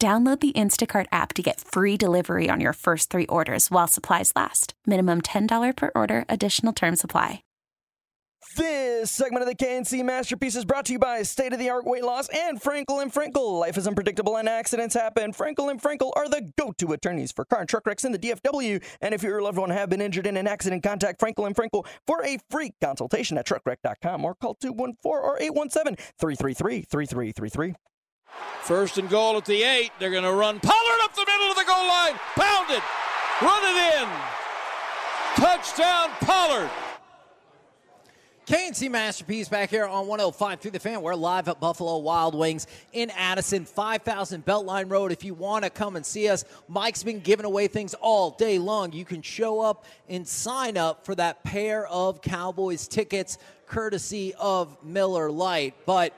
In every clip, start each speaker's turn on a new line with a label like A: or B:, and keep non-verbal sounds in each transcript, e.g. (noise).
A: Download the Instacart app to get free delivery on your first three orders while supplies last. Minimum $10 per order, additional term supply.
B: This segment of the K&C Masterpiece is brought to you by State of the Art Weight Loss and Frenkel and Frenkel. Life is unpredictable and accidents happen. Frenkel and Frenkel are the go to attorneys for car and truck wrecks in the DFW. And if your loved one have been injured in an accident, contact Frenkel and Frenkel for a free consultation at truckwreck.com or call 214 or 817 333 3333.
C: First and goal at the eight. They're going to run Pollard up the middle of the goal line. Pounded. Run it in. Touchdown, Pollard.
D: K&C Masterpiece back here on 105 through the fan. We're live at Buffalo Wild Wings in Addison, 5000 Beltline Road. If you want to come and see us, Mike's been giving away things all day long. You can show up and sign up for that pair of Cowboys tickets courtesy of Miller Lite. But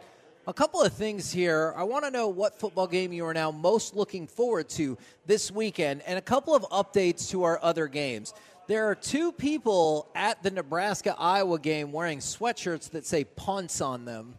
D: a couple of things here. I want to know what football game you are now most looking forward to this weekend, and a couple of updates to our other games. There are two people at the Nebraska Iowa game wearing sweatshirts that say punts on them.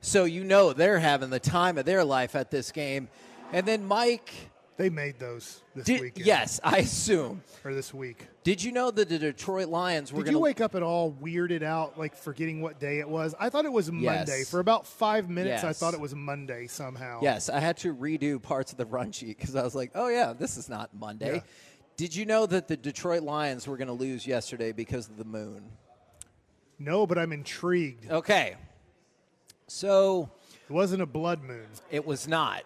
D: So you know they're having the time of their life at this game. And then Mike.
E: They made those this
D: did,
E: weekend.
D: Yes, I assume.
E: Or this week.
D: Did you know that the Detroit Lions were
E: Did
D: going
E: you wake up at all weirded out, like forgetting what day it was? I thought it was
D: Yes.
E: Monday. For about five minutes, I thought it was Monday somehow.
D: Yes, I had to redo parts of the run sheet because I was like, oh, yeah, this is not Monday.
E: Yeah.
D: Did you know that the Detroit Lions were going to lose yesterday because of the moon?
E: No, but I'm intrigued.
D: Okay. So
E: It wasn't a blood moon.
D: it was not.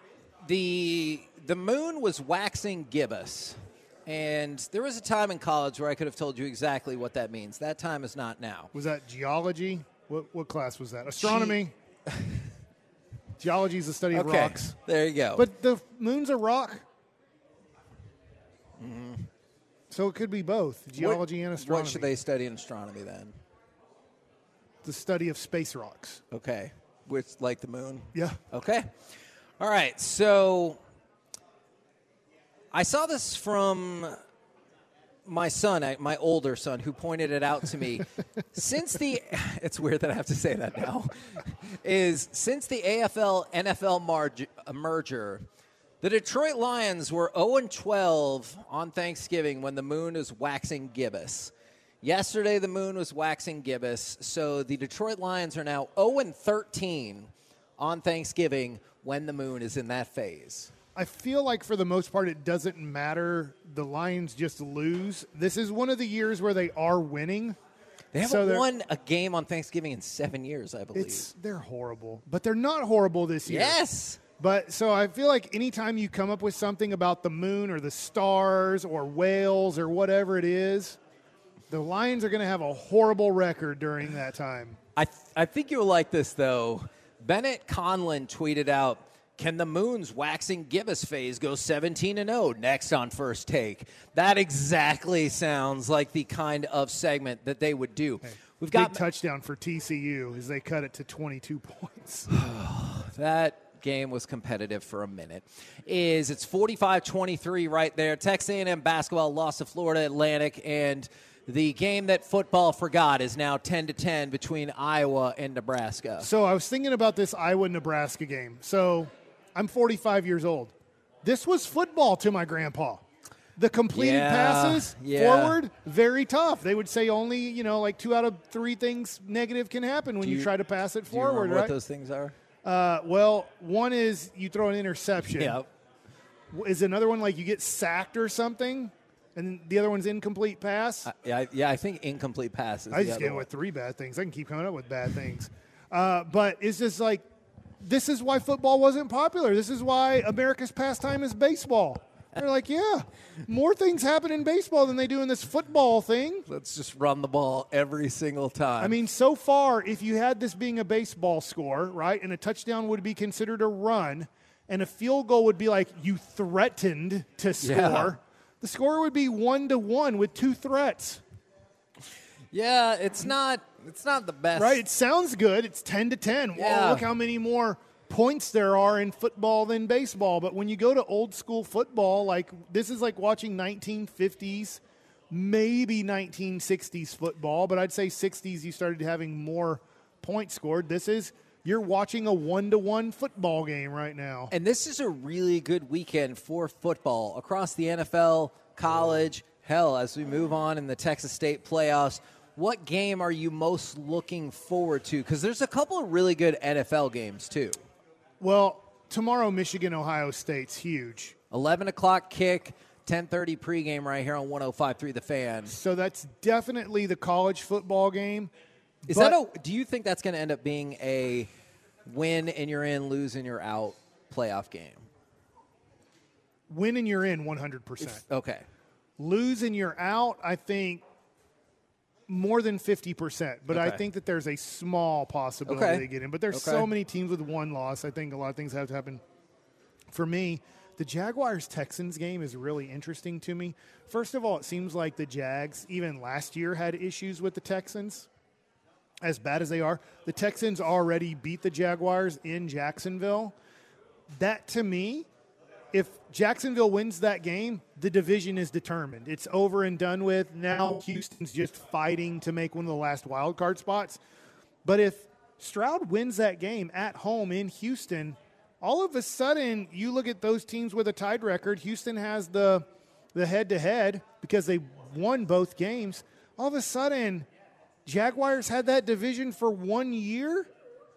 D: The the moon was waxing gibbous. And there was a time in college where I could have told you exactly what that means. That time is not now.
E: Was that geology? What, what class was that? Astronomy. (laughs) Geology is the study of
D: Okay.
E: rocks.
D: There you go.
E: But the moon's a rock. Mm-hmm. So it could be both geology
D: what,
E: and astronomy.
D: What should they study in astronomy then?
E: The study of space rocks.
D: Okay. With like the moon?
E: Yeah.
D: Okay. All right. So I saw this from my son, my older son, who pointed it out to me. (laughs) since the, (laughs) it's weird that I have to say that now, (laughs) is since the AFL NFL marg- uh, merger, the Detroit Lions were 0 12 on Thanksgiving when the moon is waxing gibbous. Yesterday, the moon was waxing gibbous, so the Detroit Lions are now 0 13 on Thanksgiving when the moon is in that phase.
E: I feel like for the most part, it doesn't matter. The Lions just lose. This is one of the years where they are winning.
D: They haven't
E: So
D: won a game on Thanksgiving in seven years, I believe.
E: It's they're horrible, but they're not horrible this year.
D: yes.
E: But so I feel like anytime you come up with something about the moon or the stars or whales or whatever it is, the Lions are going to have a horrible record during that time.
D: I, th- I think you'll like this, though. Bennett Conlon tweeted out Can the moon's waxing gibbous phase go 17 and 0 next on first take? That exactly sounds like the kind of segment that they would do. We've got
E: Big touchdown for TCU as they cut it to 22 points. (sighs)
D: that game was competitive for a minute is it's 45-23 right there texas a&m basketball lost to florida atlantic and the game that football forgot is now 10 to 10 between iowa and nebraska
E: So I was thinking about this Iowa Nebraska game. So I'm 45 years old. This was football to my grandpa. The completed
D: Yeah,
E: passes
D: yeah.
E: forward, very tough. They would say only, you know, like two out of three things negative can happen when you,
D: you-
E: try to pass it
D: Do you
E: forward, right?
D: what those things are
E: uh, well, one is you throw an interception.
D: yeah
E: Is another one like you get sacked or something? And the other one's incomplete pass?
D: yeah, I- yeah i think incomplete passes
E: I just get with three bad things. I can keep coming up with bad things. Uh, but it's just like this is why football wasn't popular. This is why America's pastime is baseball. They're like, yeah, more things happen in baseball than they do in this football thing.
D: Let's just run the ball every single time.
E: I mean, so far, if you had this being a baseball score, right, and a touchdown would be considered a run, and a field goal would be like you threatened to score,
D: Yeah.
E: the score would be one to one with two threats.
D: yeah, it's not it's not the best.
E: Right? It sounds good. It's 10 to 10.
D: Yeah.
E: Whoa, look how many more points there are in football than baseball. But when you go to old school football, like this is like watching 1950s, maybe 1960s football, but I'd say 60s you started having more points scored. This is you're watching a one to one football game right now.
D: And this is a really good weekend for football across the NFL, college, hell, as we move on in the Texas State playoffs. What game are you most looking forward to? Because there's a couple of really good NFL games, too.
E: Well, tomorrow Michigan Ohio State's huge.
D: 11 o'clock kick, 10.30 pregame right here on 105.3 The Fan.
E: So that's definitely the college football game.
D: Is that a, do you think that's going to end up being a win and you're in, lose and you're out playoff game?
E: win and you're in 100%.
D: Okay.
E: lose and you're out, I think more than 50%. But I think that there's a small possibility
D: Okay.
E: they get in. But there's
D: Okay.
E: so many teams with one loss. I think a lot of things have to happen. For me, the Jaguars Texans game is really interesting to me. First of all, it seems like the Jags, even last year, had issues with the Texans. As bad as they are, the Texans already beat the Jaguars in Jacksonville. That to me if Jacksonville wins that game, the division is determined. It's over and done with. Now Houston's just fighting to make one of the last wild card spots. But if Stroud wins that game at home in Houston, all of a sudden you look at those teams with a tied record. Houston has the the head to head because they won both games. All of a sudden, Jaguars had that division for one year,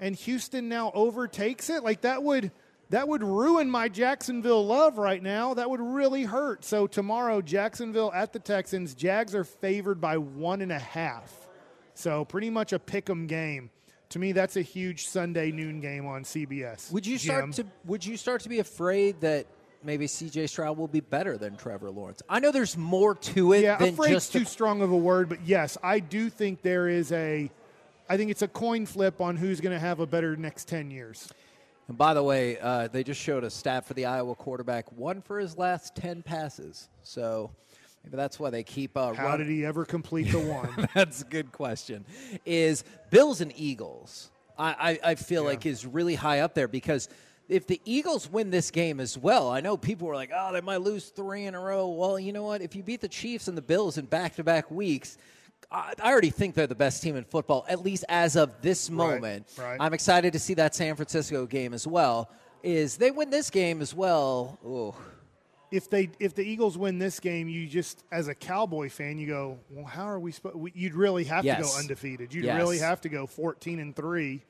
E: and Houston now overtakes it. Like that would that would ruin my Jacksonville love right now. That would really hurt. So tomorrow, Jacksonville at the Texans. Jags are favored by one and a half. So pretty much a pick 'em game. To me, that's a huge Sunday noon game on CBS.
D: Would you
E: Jim.
D: start to Would you start to be afraid that maybe C.J. Stroud will be better than Trevor Lawrence? I know there's more to it
E: Yeah,
D: than
E: afraid's
D: just
E: too
D: the,
E: strong of a word, but yes, I do think there is a. I think it's a coin flip on who's going to have a better next ten years.
D: And by the way, uh, they just showed a stat for the Iowa quarterback: one for his last ten passes. So maybe that's why they keep. Uh,
E: How
D: run-
E: did he ever complete the one? (laughs)
D: That's a good question. Is Bills and Eagles? I, I, I feel like is really high up there because if the Eagles win this game as well, I know people were like, oh, they might lose three in a row. Well, you know what? If you beat the Chiefs and the Bills in back to back weeks, I, already think they're the best team in football, at least as of this moment.
E: right.
D: I'm excited to see that San Francisco game as well. Is they win this game as well? Ooh.
E: if they if the Eagles win this game, you just as a Cowboy fan, you go, well, how are we supposed? You'd really have to go undefeated. You'd
D: Yes.
E: really have to go fourteen and three.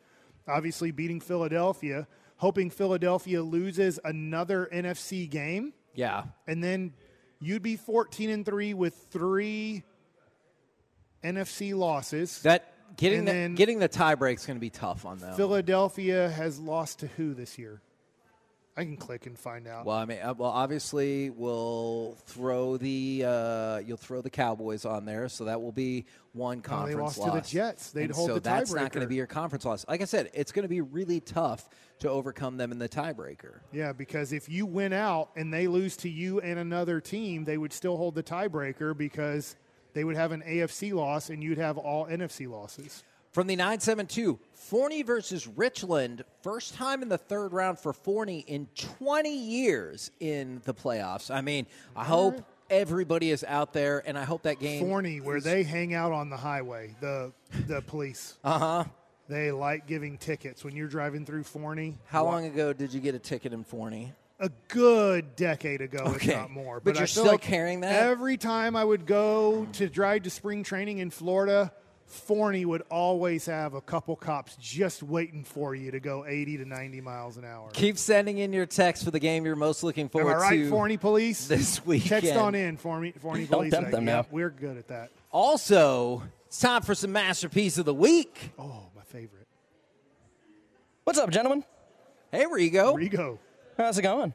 E: Obviously, beating Philadelphia, hoping Philadelphia loses another NFC game.
D: Yeah.
E: and then you'd be 14 and 3 with three NFC losses.
D: That getting
E: And
D: the getting the tie break is going to be tough on them.
E: Philadelphia has lost to who this year? I can click and find out.
D: Well, I mean, uh, well, obviously, we'll throw the uh, you'll throw the Cowboys on there, so that will be one conference
E: No, they lost to
D: loss.
E: the Jets. They'd
D: And
E: hold
D: so
E: the
D: that's not going to be your conference loss. Like I said, it's going to be really tough to overcome them in the tiebreaker.
E: yeah, because if you win out and they lose to you and another team, they would still hold the tiebreaker because they would have an AFC loss and you'd have all NFC losses.
D: From the 972, Forney versus Richland. First time in the third round for Forney in 20 years in the playoffs. I mean, I hope everybody is out there, and I hope that game.
E: Forney, where they hang out on the highway, the the police. Uh huh. They like giving tickets when you're driving through Forney.
D: How long ago did you get a ticket in Forney?
E: A good decade ago,
D: Okay.
E: if not more.
D: But
E: I
D: you're
E: feel
D: still
E: like
D: carrying that?
E: Every time I would go to drive to spring training in Florida, Forney would always have a couple cops just waiting for you to go 80 to 90 miles an hour.
D: Keep sending in your text for the game you're most looking
E: Am
D: forward
E: I right,
D: to.
E: Forney Police? (laughs)
D: this weekend.
E: Text on in, Forney, Forney
B: Don't
E: Police.
B: tempt them
E: yeah,
B: now.
E: We're good at that.
D: Also, it's time for some masterpiece of the week.
E: Oh, my favorite.
B: What's up, gentlemen?
D: Hey, Rigo.
E: Rigo.
B: How's it going?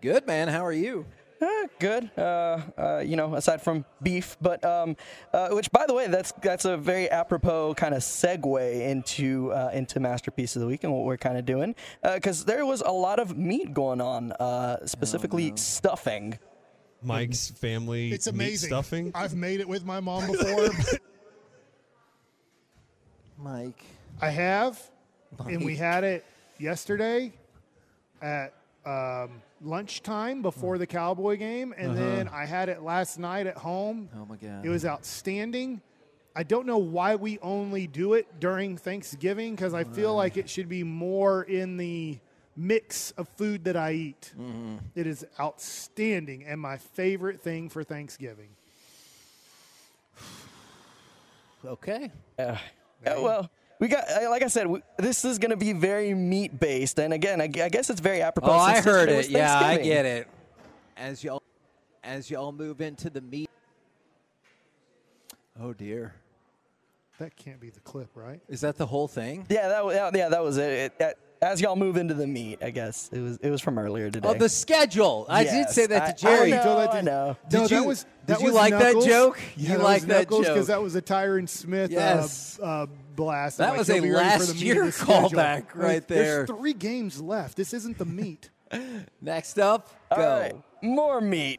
D: Good, man. How are you?
B: Uh, good. Uh, uh, you know, aside from beef, but um, uh, which, by the way, that's that's a very apropos kind of segue into uh, into masterpiece of the week and what we're kind of doing because there was a lot of meat going on, uh, specifically stuffing.
F: Mike's family
E: It's
F: meat
E: amazing.
F: stuffing.
E: I've made it with my mom (laughs) before.
D: Mike.
E: I have, and we had it yesterday at um, lunchtime before the Cowboy game, and then I had it last night at home.
D: Oh, my God.
E: It was outstanding. I don't know why we only do it during Thanksgiving because I feel like it should be more in the mix of food that I eat. It is outstanding and my favorite thing for Thanksgiving. (sighs)
D: Okay.
B: Uh, uh, well, we got uh, like I said, we, this is going to be very meat based, and again, I, I guess it's very apropos.
D: Oh, I heard it. Yeah, I get it. As y'all, as y'all move into the meat. Oh dear.
E: That can't be the clip, right?
D: Is that the whole thing?
B: Yeah, that wa- yeah, yeah, that was it. it that, as y'all move into the meat, I guess it was it was from earlier today.
D: Oh, the schedule. I did say that to Jerry.
B: I know,
E: told that
B: I
E: to-
B: know.
E: No,
D: Did
E: that
D: you-
E: was
D: did
E: that
D: you
E: was
D: like that
E: Knuckles.
D: joke?
E: Yeah,
D: You
E: that
D: like that joke.
E: because that was a Tyron Smith
D: Yes.
E: uh, uh, blast.
D: That
E: Like,
D: was
E: he'll
D: a
E: be for
D: last
E: the meat
D: year
E: of the schedule.
D: callback right there.
E: There's three games left. This isn't the meat. (laughs)
D: Next up, go.
B: All right, more meat.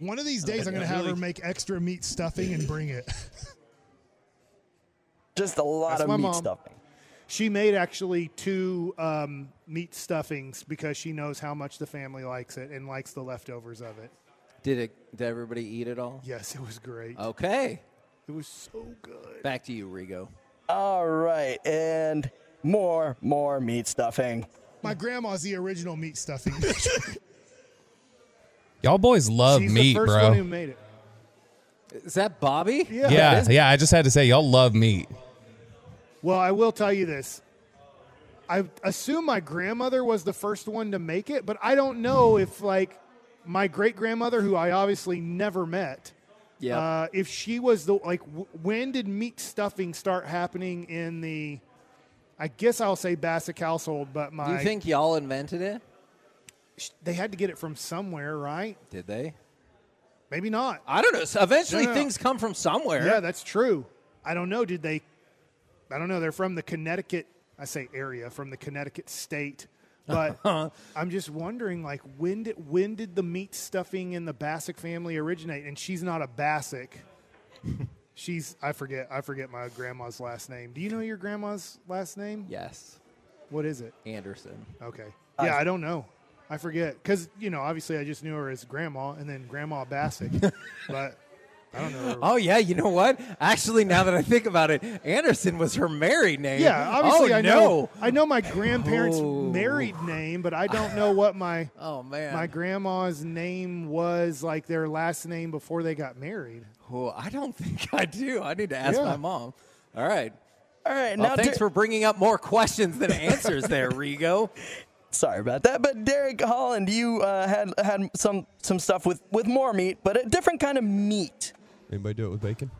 E: One of these days, I'm going to have her make extra meat stuffing and bring it. (laughs)
B: Just a lot
E: That's
B: of
E: my
B: meat
E: mom.
B: stuffing.
E: She made actually two um, meat stuffings because she knows how much the family likes it and likes the leftovers of it.
D: Did it? Did everybody eat it all?
E: Yes, it was great.
D: Okay.
E: It was so good.
D: Back to you, Rigo.
B: All right, and more more meat stuffing.
E: My grandma's the original meat stuffing. (laughs)
G: Y'all boys love
E: She's
G: meat,
E: the first
G: bro.
E: one who made it.
D: Is that Bobby?
E: Yeah.
G: yeah, yeah. I just had to say, y'all love meat.
E: Well, I will tell you this. I assume my grandmother was the first one to make it, but I don't know if like my great grandmother, who I obviously never met,
D: Yeah.
E: uh, if she was the like w- when did meat stuffing start happening in the? I guess I'll say Bacsik household, but my
D: Do you think y'all invented it?
E: they had to get it from somewhere, right?
D: Did they?
E: Maybe not.
D: I don't know. So eventually,
E: No, no, no.
D: things come from somewhere.
E: Yeah, that's true. I don't know. Did they? I don't know. They're from the Connecticut. I say area from the Connecticut state, but (laughs) uh-huh. I'm just wondering, like, when did when did the meat stuffing in the Bacsik family originate? And she's not a Bacsik. (laughs) she's I forget I forget my grandma's last name. Do you know your grandma's last name?
D: Yes.
E: What is it?
D: Anderson.
E: Okay. Uh, yeah, I don't know. I forget because you know obviously I just knew her as Grandma and then Grandma Bacsik, (laughs) but I don't know.
D: Oh yeah, you know what? Actually, now that I think about it, Anderson was her married name.
E: Yeah, obviously
D: oh,
E: I
D: no.
E: know I know my grandparents'
D: Oh.
E: married name, but I don't know what my (laughs)
D: Oh man.
E: my grandma's name was like their last name before they got married.
D: Oh, I don't (laughs) think I do. I need to ask
E: Yeah.
D: my mom. All right.
B: All right,
D: Well,
B: now
D: thanks
B: Der-
D: for bringing up more questions than answers there, (laughs) Rigo.
B: sorry about that. But Derek Holland, you uh, had had some some stuff with with more meat, but a different kind of meat.
F: Anybody do it with bacon?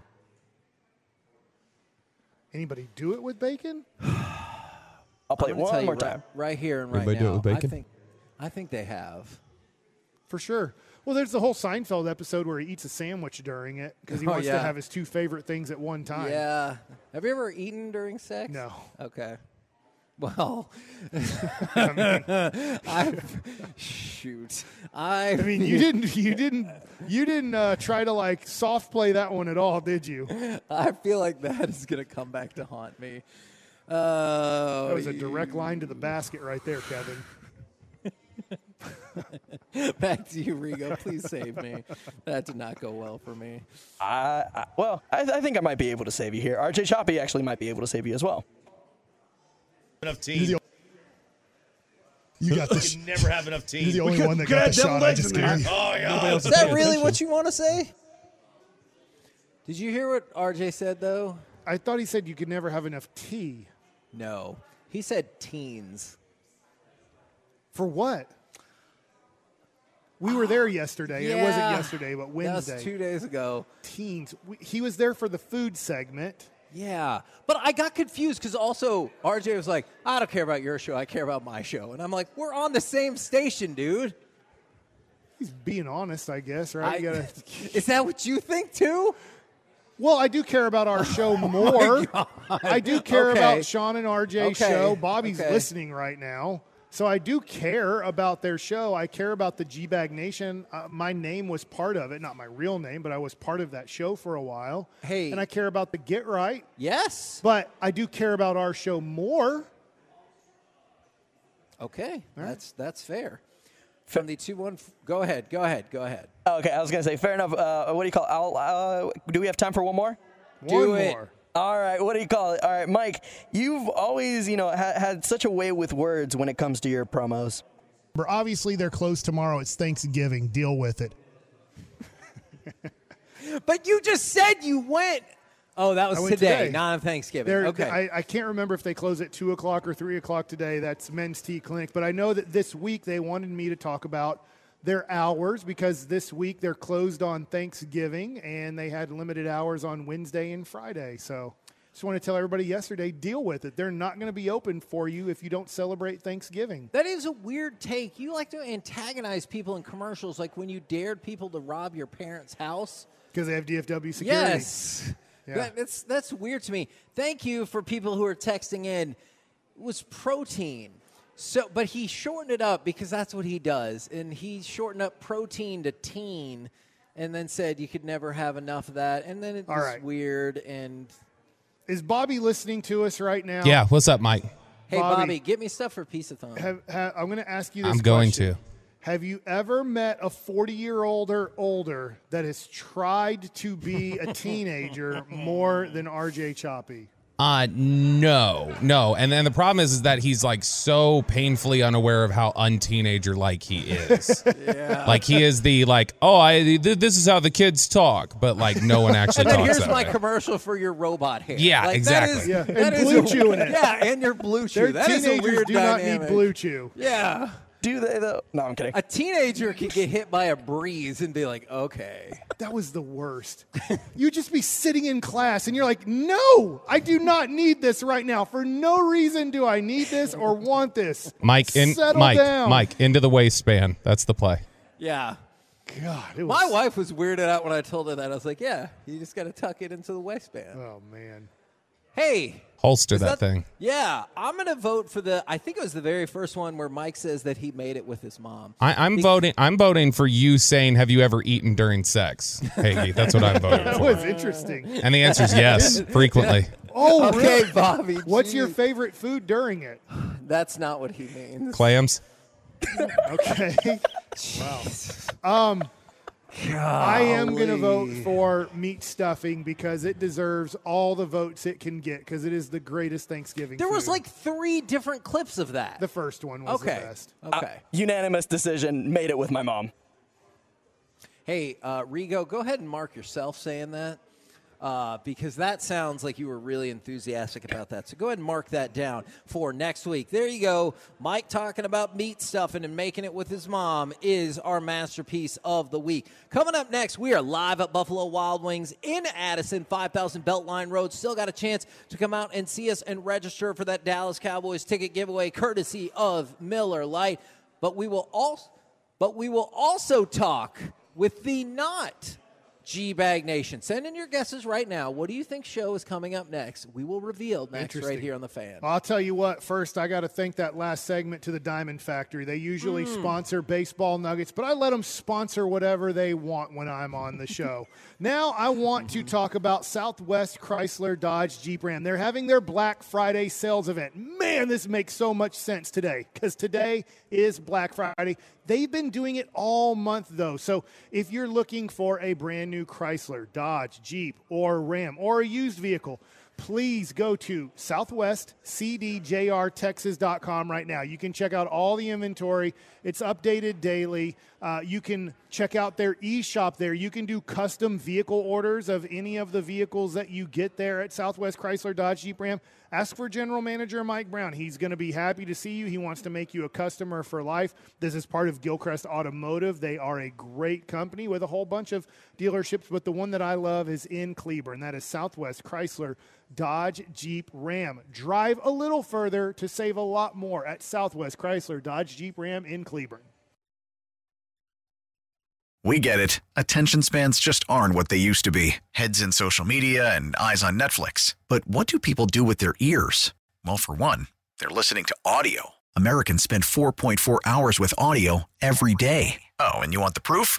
E: Anybody do it with bacon? (sighs)
B: I'll play
D: I'm
B: it
D: gonna tell
B: one
D: you
B: more
D: right,
B: time.
D: right here and right
F: Anybody do it
D: now.
F: with
D: I
F: bacon?
D: think, I think they have.
E: For sure. Well, there's the whole Seinfeld episode where he eats a sandwich during it because he (laughs)
D: Oh,
E: wants
D: yeah.
E: to have his two favorite things at one time.
D: Yeah. Have you ever eaten during sex?
E: No.
D: Okay. Well, (laughs) (laughs)
E: I mean,
D: shoot. I,
E: I mean, you didn't, you (laughs) didn't, you didn't uh, try to like soft play that one at all, did you?
D: I feel like that is gonna come back to haunt me. Uh,
E: That was a direct line to the basket right there, Kevin.
D: back to you, Rigo. Please save me. That did not go well for me.
B: I, I, well, I, I think I might be able to save you here. RJ Choppy actually might be able to save you as well.
H: Enough
E: You're
H: team.
E: the, you got this.
H: You can never have enough team.
E: You're the only one that got the shot. I just gave you.
H: Oh yeah.
D: Is that really what you want to say? Did you hear what RJ said though?
E: I thought he said you could never have enough tea.
D: No. He said teens.
E: For what? We were there yesterday. It wasn't yesterday, but
D: That
E: Wednesday.
D: was two days ago.
E: Teens. We, he was there for the food segment,
D: Yeah, but I got confused because also RJ was like, "I don't care about your show. I care about my show," and I'm like, "We're on the same station, dude."
E: He's being honest, I guess, right?
D: I-
E: You gotta, (laughs)
D: Is that what you think too?
E: well, I do care about our show (laughs) oh more. I do care
D: Oh Okay.
E: about Shan and RJ's
D: Okay.
E: show. Bobby's
D: Okay.
E: listening right now. So I do care about their show. I care about the G Bag Nation. Uh, my name was part of it, not my real name, but I was part of that show for a while.
D: Hey.
E: and I care about the Get Right.
D: Yes.
E: But I do care about our show more.
D: Okay, that's that's fair. From the two one, go ahead, go ahead, go ahead.
B: Okay, I was gonna say fair enough. Uh, what do you call? I'll, uh, do we have time for one more?
D: Do
E: One
D: it.
E: More.
B: All right, what do you call it? All right, Mike, you've always, you know, ha- had such a way with words when it comes to your promos.
E: But obviously, they're closed tomorrow. It's Thanksgiving. Deal with it. (laughs)
D: But you just said you went. Oh, that was today,
E: today.
D: not on Thanksgiving.
E: They're,
D: okay.
E: I, I can't remember if they close at 2 o'clock or 3 o'clock today. That's Men's T Clinic. But I know that this week they wanted me to talk about their hours because this week they're closed on Thanksgiving and they had limited hours on Wednesday and Friday. So just want to tell everybody yesterday deal with it. They're not going to be open for you if you don't celebrate Thanksgiving.
D: that is a weird take. You like to antagonize people in commercials, like when you dared people to rob your parents' house.
E: Because they have DFW security.
D: Yes. (laughs)
E: Yeah.
D: That, that's that's weird to me. Thank you for people who are texting in. It was protein. So, but he shortened it up because that's what he does, and he shortened up protein to teen, and then said you could never have enough of that, and then it
E: All
D: was
E: right.
D: weird. And
E: Is Bobby listening to us right now?
G: Yeah, what's up, Mike?
D: hey,
E: Bobby.
D: Bobby, get me stuff for Pizza Thon.
E: Have, have, I'm going to ask you this
G: I'm going
E: question.
G: to.
E: Have you ever met a 40 year old or older that has tried to be a (laughs) teenager more than RJ Choppy?
G: Uh no, no. And then the problem is, is that he's like so painfully unaware of how unteenager like he is. (laughs) yeah. Like he is the like, oh, I th- this is how the kids talk, but like no one actually
D: and then here's
G: that
D: my
G: way.
D: commercial for your robot hair.
G: Yeah,
D: Like,
G: exactly.
D: That is,
E: Yeah,
D: that
E: and
D: is
E: Blue
D: a-
E: Chew in it.
D: Yeah, and your blue chew.
E: Their
D: That is a
E: teenagers
D: weird
E: do
D: dynamic.
E: not need Blue Chew.
D: Yeah.
B: Do they though? No, I'm kidding.
D: A teenager could get hit by a breeze and be like, okay.
E: That was the worst. you just be sitting in class and you're like, no, I do not need this right now. For no reason do I need this or want this.
G: Mike in
E: Settle
G: Mike
E: down.
G: Mike into the waistband. That's the play.
D: Yeah.
E: God, it was.
D: My wife was weirded out when I told her that. I was like, yeah, you just got to tuck it into the waistband.
E: Oh, man.
D: Hey.
G: Holster
D: is
G: that, thing.
D: Yeah. I'm going to vote for the, I think it was the very first one where Mike says that he made it with his mom.
G: I, I'm voting. I'm voting for you saying, "Have you ever eaten during sex?" Hey, that's what I'm voting
E: That
G: for.
E: was interesting.
G: And the answer is yes, (laughs) frequently.
E: Oh,
D: Okay,
E: really?
D: Bobby.
E: What's your favorite food during it? (sighs)
D: That's not what he means.
G: Clams. (laughs)
E: Okay. (laughs) wow. Um, I am going to vote for meat stuffing because it deserves all the votes it can get because it is the greatest Thanksgiving.
D: There was like three different clips of that.
E: the first one was
D: okay.
E: the best.
D: Okay.
B: Unanimous decision. Made it with my mom.
D: Hey, uh, Rigo, go ahead and mark yourself saying that uh, because that sounds like you were really enthusiastic about that. So go ahead and mark that down for next week. There you go. Mike talking about meat stuffing and making it with his mom is our masterpiece of the week. Coming up next, we are live at Buffalo Wild Wings in Addison, 5000 Beltline Road. Still got a chance to come out and see us and register for that Dallas Cowboys ticket giveaway courtesy of Miller Lite. But we will also but we will also talk with the not G Bag Nation. Send in your guesses right now. What do you think show is coming up next? We will reveal next right here on the fan.
E: I'll tell you what, first, I got to thank that last segment to the Diamond Factory. They usually hmm. sponsor baseball nuggets, but I let them sponsor whatever they want when I'm on the show. (laughs) now, I want to talk about Southwest Chrysler Dodge Jeep Ram. They're having their Black Friday sales event. Man, this makes so much sense today because today is Black Friday. They've been doing it all month, though. So if you're looking for a brand new Chrysler, Dodge, Jeep, or Ram, or a used vehicle, please go to southwestcdjrtexas.com right now. You can check out all the inventory. It's updated daily. Uh, you can check out their e-shop there. You can do custom vehicle orders of any of the vehicles that you get there at Southwest Chrysler Dodge Jeep Ram. Ask for General Manager Mike Brown. He's going to be happy to see you. He wants to make you a customer for life. This is part of Gilcrest Automotive. They are a great company with a whole bunch of dealerships, but the one that I love is in Cleburne. That is Southwest Chrysler Dodge, Jeep, Ram. Drive a little further to save a lot more at Southwest Chrysler Dodge Jeep Ram in Cleburne.
I: We get it. Attention spans just aren't what they used to be heads in social media and eyes on Netflix. But what do people do with their ears? Well, for one, they're listening to audio. Americans spend 4.4 hours with audio every day. Oh, and you want the proof?